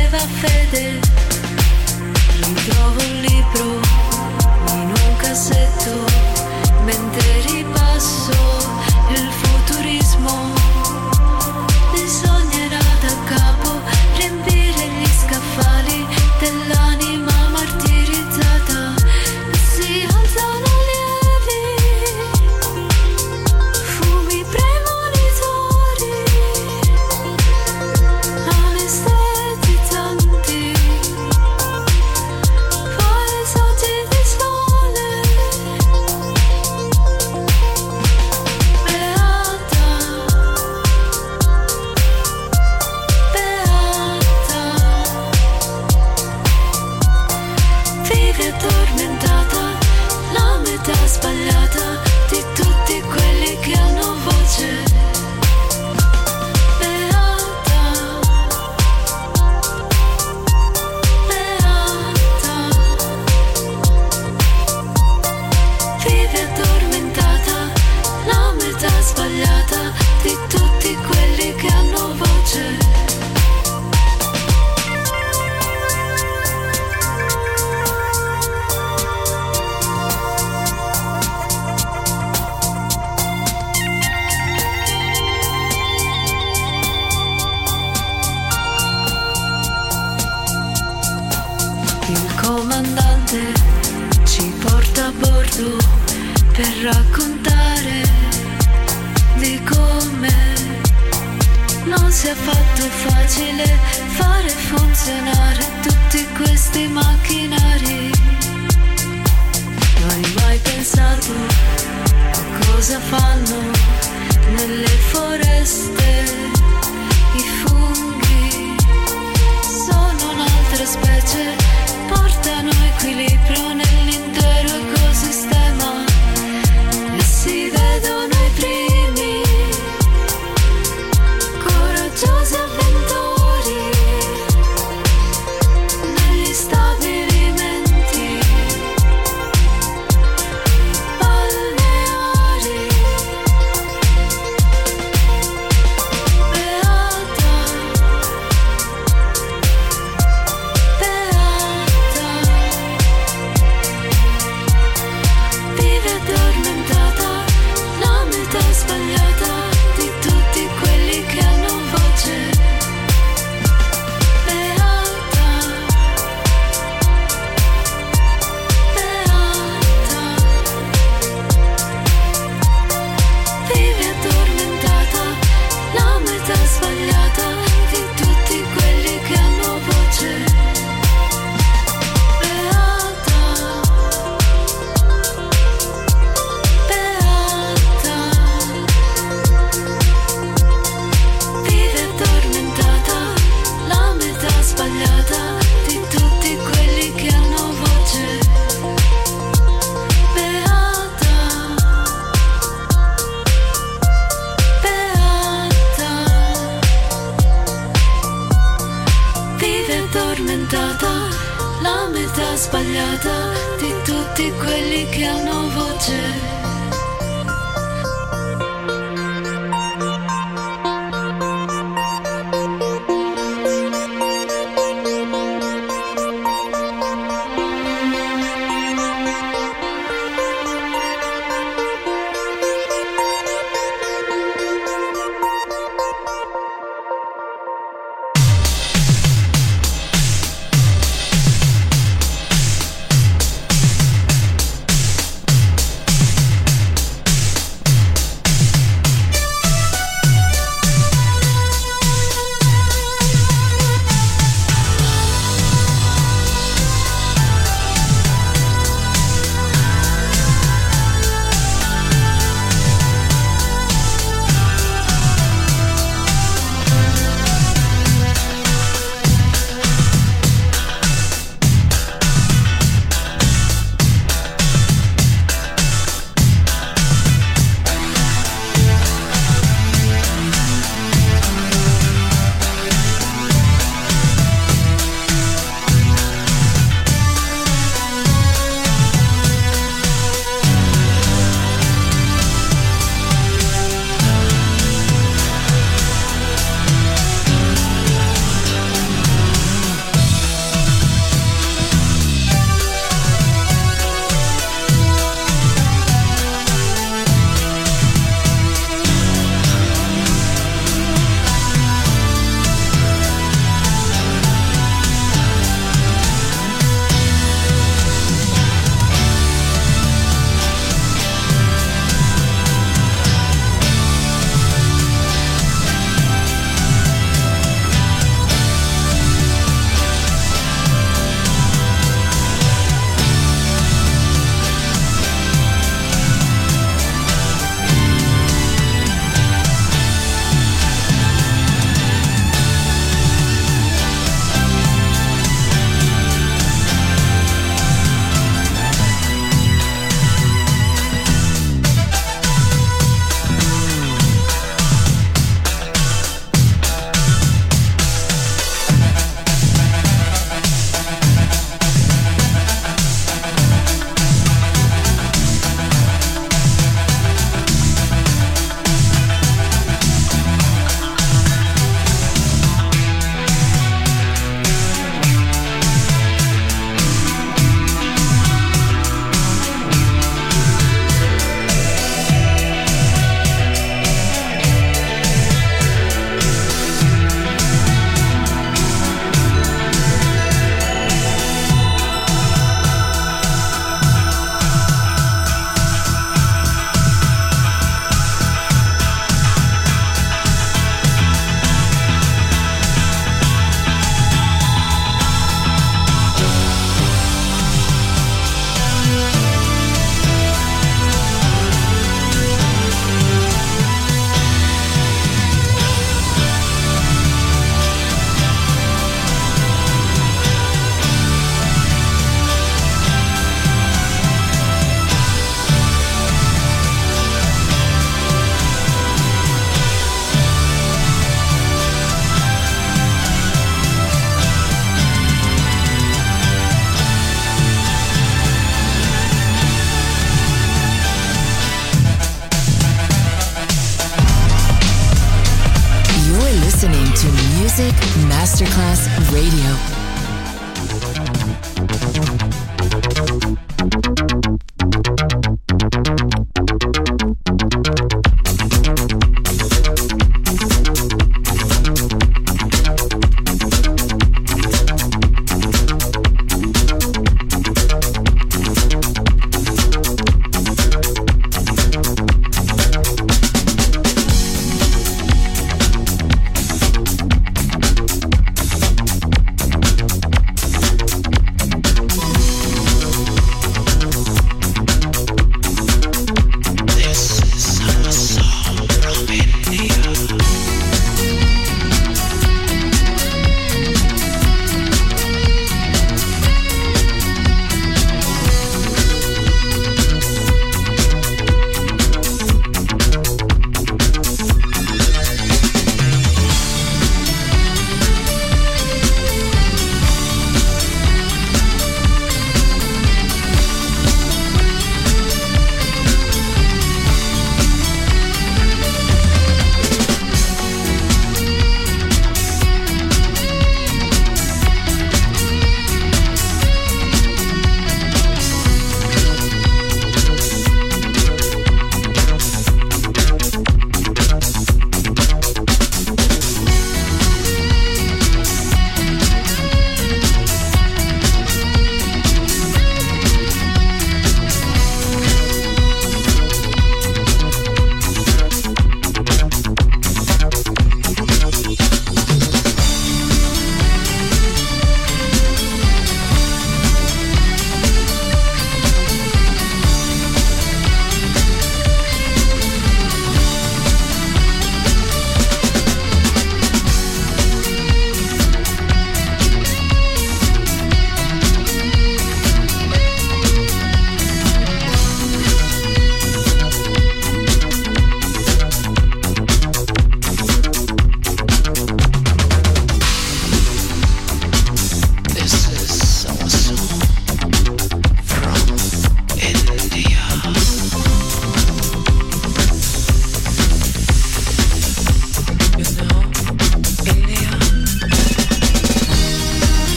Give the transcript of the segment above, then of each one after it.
aveva fede. Ritrovo un libro in un cassetto mentre ripasso il futurismo. questi macchinari. Hai mai pensato cosa fanno nelle foreste i funghi. Sono un'altra specie, portano equilibrio. tormentata, la metà sbagliata di tutti quelli che hanno voce.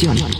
Producción.